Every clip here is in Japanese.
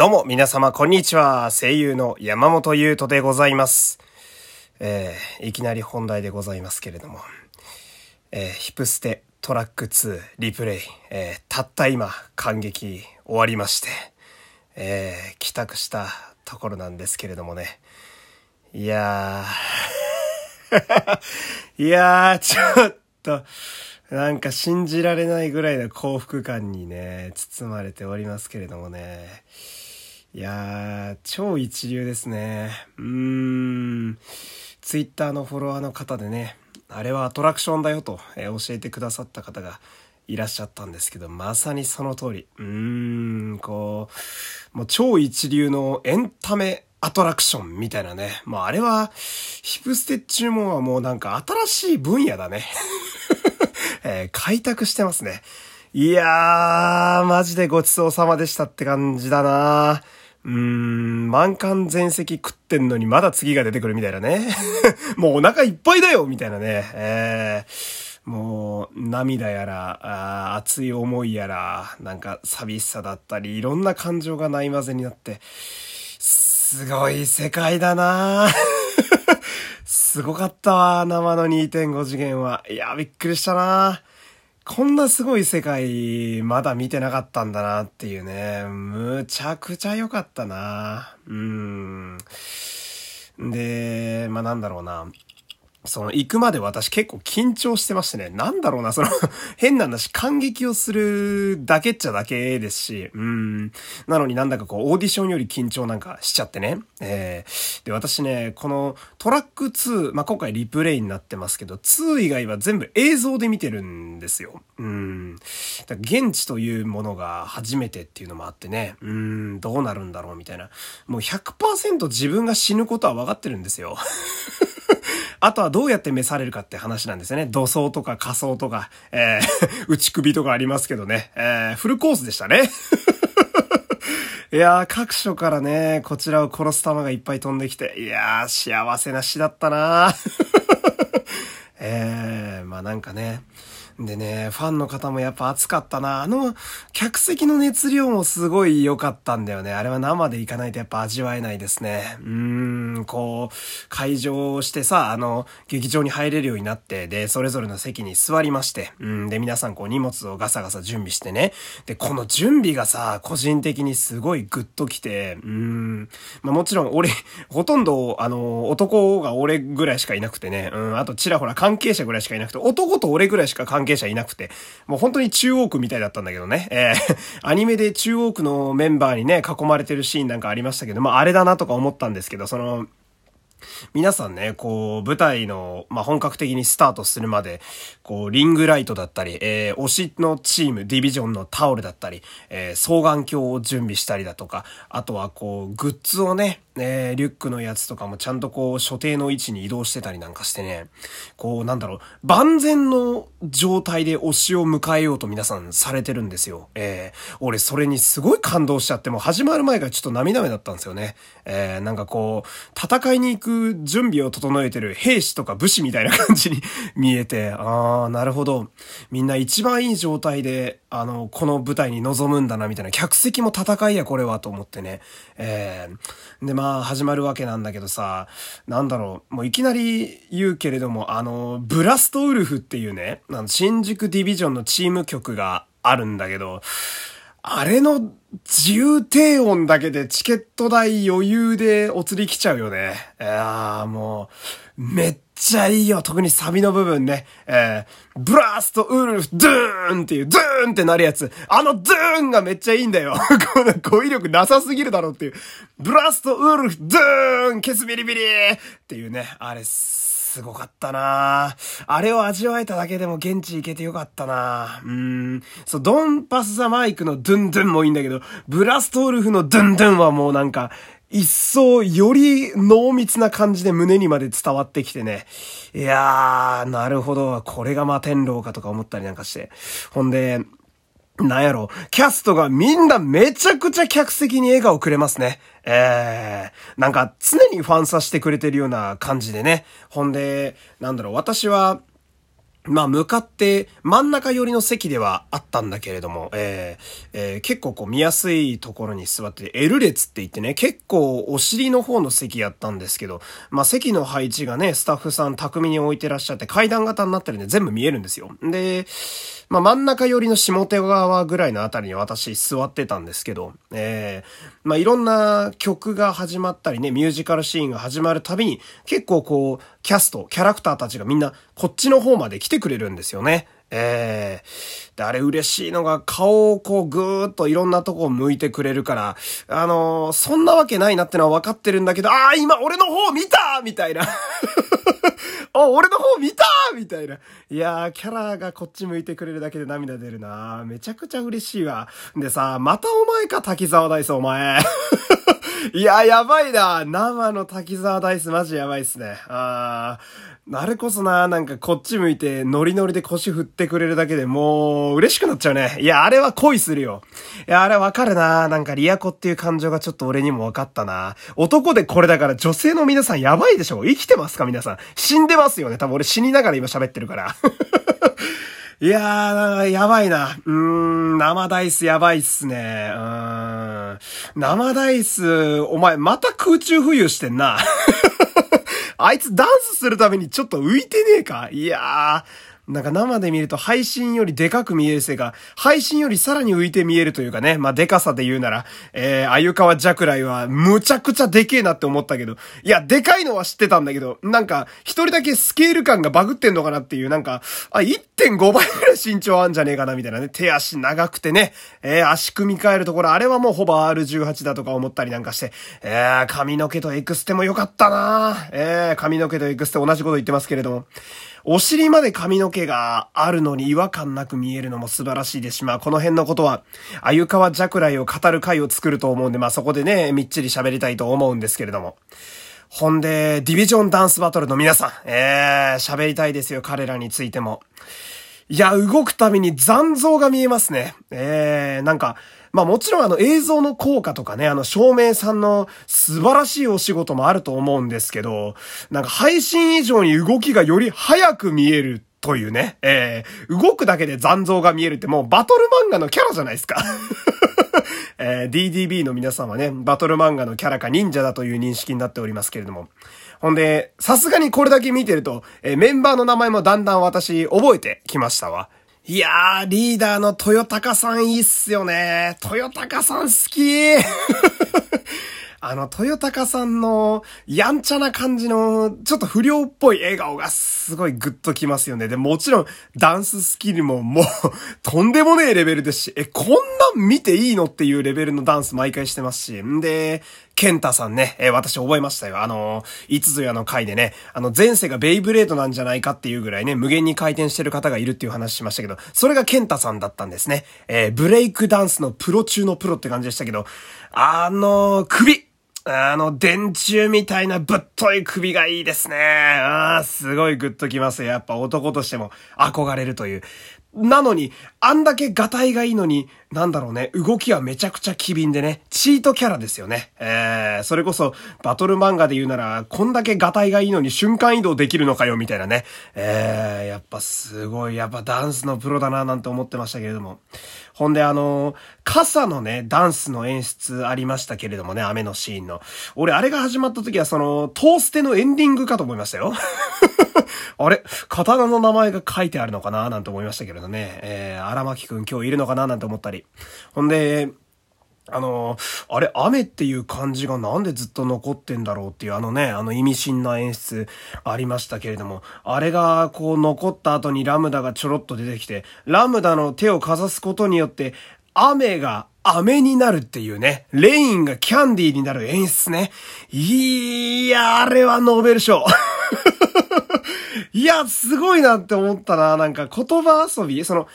どうも皆様こんにちは。声優の山本優斗でございます。えー、いきなり本題でございますけれども、えー、ヒプステトラック2リプレイ、えー、たった今感激終わりまして、えー、帰宅したところなんですけれどもね。いやー いやー、ちょっと、なんか信じられないぐらいの幸福感にね、包まれておりますけれどもね。いやー、超一流ですね。うーん。ツイッターのフォロワーの方でね、あれはアトラクションだよと、えー、教えてくださった方がいらっしゃったんですけど、まさにその通り。うーん、こう、もう超一流のエンタメアトラクションみたいなね。もうあれは、ヒプステ注文はもうなんか新しい分野だね。えー、開拓してますね。いやー、マジでごちそうさまでしたって感じだなうーん、満館全席食ってんのにまだ次が出てくるみたいなね。もうお腹いっぱいだよみたいなね。えー、もう涙やら、熱い思いやら、なんか寂しさだったり、いろんな感情がない混ぜになって、すごい世界だな すごかったわ、生の2.5次元は。いや、びっくりしたなこんなすごい世界、まだ見てなかったんだなっていうね。むちゃくちゃ良かったな。うん。で、まあ、なんだろうな。その、行くまで私結構緊張してましてね。なんだろうな、その 変な話、感激をするだけっちゃだけですし、うん。なのになんだかこう、オーディションより緊張なんかしちゃってね。えー、で、私ね、このトラック2、まあ、今回リプレイになってますけど、2以外は全部映像で見てるんですよ。うん。だ現地というものが初めてっていうのもあってね、うん、どうなるんだろうみたいな。もう100%自分が死ぬことは分かってるんですよ。あとはどうやって召されるかって話なんですよね。土葬とか仮装とか、えー、内首とかありますけどね。えー、フルコースでしたね。いやー、各所からね、こちらを殺す玉がいっぱい飛んできて、いやー、幸せな死だったな えー、まあなんかね、でね、ファンの方もやっぱ熱かったな。あの、客席の熱量もすごい良かったんだよね。あれは生で行かないとやっぱ味わえないですね。うーん、こう、会場をしてさ、あの、劇場に入れるようになって、で、それぞれの席に座りまして、うん、で、皆さんこう荷物をガサガサ準備してね。で、この準備がさ、個人的にすごいグッときて、うーん、まあもちろん俺、ほとんど、あの、男が俺ぐらいしかいなくてね、うん、あとちらほら関係者ぐらいしかいなくて、男と俺ぐらいしか関係係者いなくて、もう本当に中央区みたいだったんだけどね、えー、アニメで中央区のメンバーにね、囲まれてるシーンなんかありましたけど、まああれだなとか思ったんですけど、その、皆さんね、こう、舞台の、まあ、本格的にスタートするまで、こう、リングライトだったり、えー、推しのチーム、ディビジョンのタオルだったり、えー、双眼鏡を準備したりだとか、あとはこう、グッズをね、えー、リュックのやつとかもちゃんとこう、所定の位置に移動してたりなんかしてね、こう、なんだろう、万全の状態で推しを迎えようと皆さんされてるんですよ。えー、俺それにすごい感動しちゃって、もう始まる前がちょっと涙目だったんですよね。えー、なんかこう、戦いに行く準備を整えてる兵士とか武士みたいな感じに 見えて、あー、なるほど。みんな一番いい状態で、あの、この舞台に臨むんだな、みたいな。客席も戦いや、これは、と思ってね。えー、で、まあ、まあ始まるわけなんだけどさ、なんだろう、もういきなり言うけれども、あの、ブラストウルフっていうね、あの、新宿ディビジョンのチーム曲があるんだけど、あれの自由低音だけでチケット代余裕でお釣り来ちゃうよね。いやーもう、めっちゃいいよ。特にサビの部分ね。えー、ブラストウルフ、ドゥーンっていう、ドゥーンってなるやつ。あのドゥーンがめっちゃいいんだよ。この語彙力なさすぎるだろうっていう。ブラストウルフ、ドゥーンケツビリビリっていうね。あれ、すごかったなあれを味わえただけでも現地行けてよかったなうん。そう、ドンパスザマイクのドゥンドゥンもいいんだけど、ブラストウルフのドゥンドゥンはもうなんか、一層より濃密な感じで胸にまで伝わってきてね。いやー、なるほど。これが摩天楼かとか思ったりなんかして。ほんで、なんやろ、キャストがみんなめちゃくちゃ客席に笑顔くれますね。えー、なんか常にファンさしてくれてるような感じでね。ほんで、なんだろう、私は、まあ、向かって真ん中寄りの席ではあったんだけれども、えーえー、結構こう見やすいところに座って、L 列って言ってね、結構お尻の方の席やったんですけど、まあ、席の配置がね、スタッフさん巧みに置いてらっしゃって階段型になってるんで全部見えるんですよ。で、まあ、真ん中寄りの下手側ぐらいのあたりに私座ってたんですけど、えー、まあ、いろんな曲が始まったりね、ミュージカルシーンが始まるたびに、結構こう、キャスト、キャラクターたちがみんなこっちの方まで来てくれるんですよね。ええー、で、あれ嬉しいのが顔をこうぐーっといろんなとこを向いてくれるから、あのー、そんなわけないなってのは分かってるんだけど、ああ、今俺の方見たみたいな。あ、俺の方見たみたいな。いやー、キャラがこっち向いてくれるだけで涙出るなめちゃくちゃ嬉しいわ。でさ、またお前か、滝沢ダイスお前。いや、やばいな。生の滝沢ダイスマジやばいっすね。あー、あれこそな、なんかこっち向いてノリノリで腰振ってくれるだけでもう嬉しくなっちゃうね。いや、あれは恋するよ。いや、あれわかるな。なんかリアコっていう感情がちょっと俺にもわかったな。男でこれだから女性の皆さんやばいでしょ生きてますか皆さん。死んでますよね。多分俺死にながら今喋ってるから。いやー、やばいな。うーん、生ダイスやばいっすね。うーん。生ダイス、お前また空中浮遊してんな。あいつダンスするためにちょっと浮いてねえか？いやー。なんか生で見ると配信よりでかく見えるせいか、配信よりさらに浮いて見えるというかね、まあでかさで言うなら、えー、鮎川寂雷はむちゃくちゃでけえなって思ったけど、いや、でかいのは知ってたんだけど、なんか、一人だけスケール感がバグってんのかなっていう、なんか、あ、1.5倍ぐらい身長あんじゃねえかなみたいなね、手足長くてね、えー、足組み替えるところ、あれはもうほぼ R18 だとか思ったりなんかして、えー、髪の毛とエクステも良かったな。えー、髪の毛とエクステ同じこと言ってますけれども、お尻まで髪の毛があるのに違和感なく見えるのも素晴らしいですし、まあこの辺のことは、あゆかわジャクライを語る回を作ると思うんで、まあそこでね、みっちり喋りたいと思うんですけれども。ほんで、ディビジョンダンスバトルの皆さん、えー、喋りたいですよ、彼らについても。いや、動くたびに残像が見えますね。えー、なんか、まあもちろんあの映像の効果とかね、あの照明さんの素晴らしいお仕事もあると思うんですけど、なんか配信以上に動きがより早く見えるというね、えー、動くだけで残像が見えるってもうバトル漫画のキャラじゃないですか。えー、DDB の皆さんはね、バトル漫画のキャラか忍者だという認識になっておりますけれども。ほんで、さすがにこれだけ見てると、えー、メンバーの名前もだんだん私覚えてきましたわ。いやー、リーダーの豊高さんいいっすよね。豊高さん好きーあの、豊高さんの、やんちゃな感じの、ちょっと不良っぽい笑顔がすごいグッときますよね。で、もちろん、ダンススキルももうとんでもねえレベルですし、え、こんなん見ていいのっていうレベルのダンス毎回してますし、んで、ケンタさんね、え、私覚えましたよ。あの、いつぞやの回でね、あの、前世がベイブレードなんじゃないかっていうぐらいね、無限に回転してる方がいるっていう話しましたけど、それがケンタさんだったんですね。えー、ブレイクダンスのプロ中のプロって感じでしたけど、あの首あの、電柱みたいなぶっとい首がいいですね。ああ、すごいグッときますやっぱ男としても憧れるという。なのに、あんだけガタイがいいのに、なんだろうね、動きはめちゃくちゃ機敏でね、チートキャラですよね。えー、それこそ、バトル漫画で言うなら、こんだけガタイがいいのに瞬間移動できるのかよ、みたいなね。えー、やっぱすごい、やっぱダンスのプロだな、なんて思ってましたけれども。ほんで、あの、傘のね、ダンスの演出ありましたけれどもね、雨のシーンの。俺、あれが始まった時は、その、トーステのエンディングかと思いましたよ。あれ？刀の名前が書いてあるのかななんて思いましたけれどね。えー、荒牧くん今日いるのかななんて思ったり。ほんで、あのあれ、雨っていう漢字がなんでずっと残ってんだろうっていうあのね、あの意味深な演出ありましたけれども、あれがこう残った後にラムダがちょろっと出てきて、ラムダの手をかざすことによって、雨が飴になるっていうね、レインがキャンディーになる演出ね。いや、あれはノーベル賞。いや、すごいなって思ったな。なんか言葉遊びその、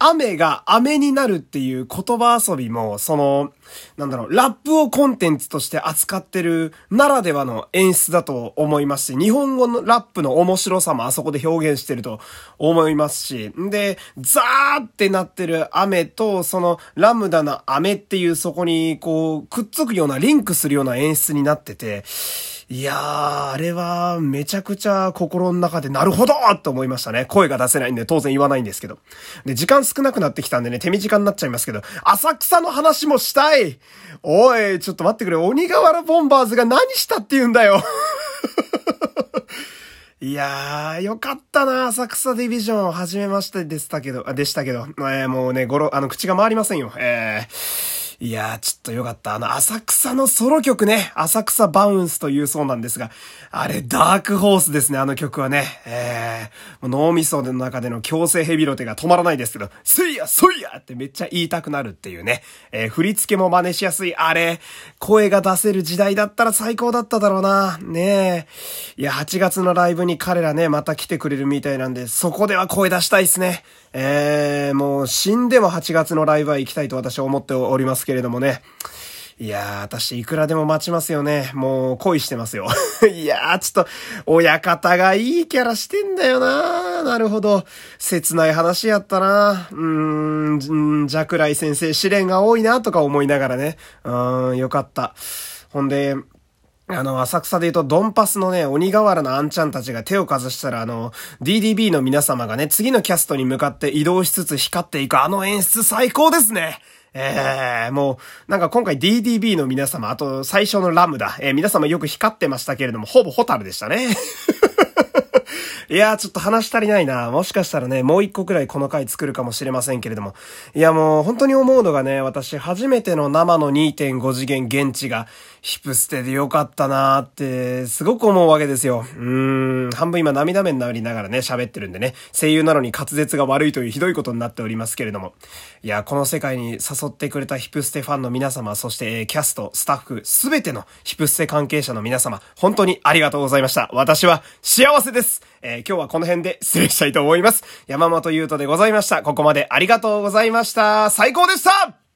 雨が雨になるっていう言葉遊びも、その、なんだろう、ラップをコンテンツとして扱ってるならではの演出だと思いますし、日本語のラップの面白さもあそこで表現してると思いますし、で、ザーってなってる雨と、そのラムダの雨っていうそこにこう、くっつくような、リンクするような演出になってて、いやー、あれはめちゃくちゃ心の中でなるほどと思いましたね。声が出せないんで当然言わないんですけど。で、時間少なくなってきたんでね、手短になっちゃいますけど、浅草の話もしたい。おい、ちょっと待ってくれ、鬼瓦ボンバーズが何したって言うんだよ。いやー、よかったな、浅草ディビジョン、はじめましてでしたけど、でしたけど、えー、もうね、ごろ、あの、口が回りませんよ。えー、いやー、ちょっとよかった。あの、浅草のソロ曲ね、浅草バウンスというそうなんですが、あれ、ダークホースですね、あの曲はね。えー、脳みその中での強制ヘビロテが止まらないですけど、せいや、そいやってめっちゃ言いたくなるっていうね。えー、振り付けも真似しやすい、あれ、声が出せる時代だったら最高だっただろうな。ねえ。いや、8月のライブに彼らね、また来てくれるみたいなんで、そこでは声出したいっすね。えー、もう死んでも8月のライブは行きたいと私は思っておりますけれどもね。いやー、私いくらでも待ちますよね。もう恋してますよ。いやー、ちょっと、親方がいいキャラしてんだよなーなるほど。切ない話やったなーうーん、ジャクライ先生試練が多いなとか思いながらね。うーん、よかった。ほんで、あの、浅草で言うと、ドンパスのね、鬼瓦のあんちゃんたちが手をかざしたら、あの、DDB の皆様がね、次のキャストに向かって移動しつつ光っていくあの演出最高ですねえー、もう、なんか今回 DDB の皆様、あと最初のラムダ、えー、皆様よく光ってましたけれども、ほぼホタルでしたね。いやー、ちょっと話足りないな。もしかしたらね、もう一個くらいこの回作るかもしれませんけれども。いや、もう本当に思うのがね、私初めての生の2.5次元現地がヒプステでよかったなーって、すごく思うわけですよ。うーん、半分今涙目になりながらね、喋ってるんでね、声優なのに滑舌が悪いというひどいことになっておりますけれども。いや、この世界に誘ってくれたヒプステファンの皆様、そしてえキャスト、スタッフ、すべてのヒプステ関係者の皆様、本当にありがとうございました。私は幸せです。えー、今日はこの辺で失礼したいと思います。山本優斗でございました。ここまでありがとうございました。最高でした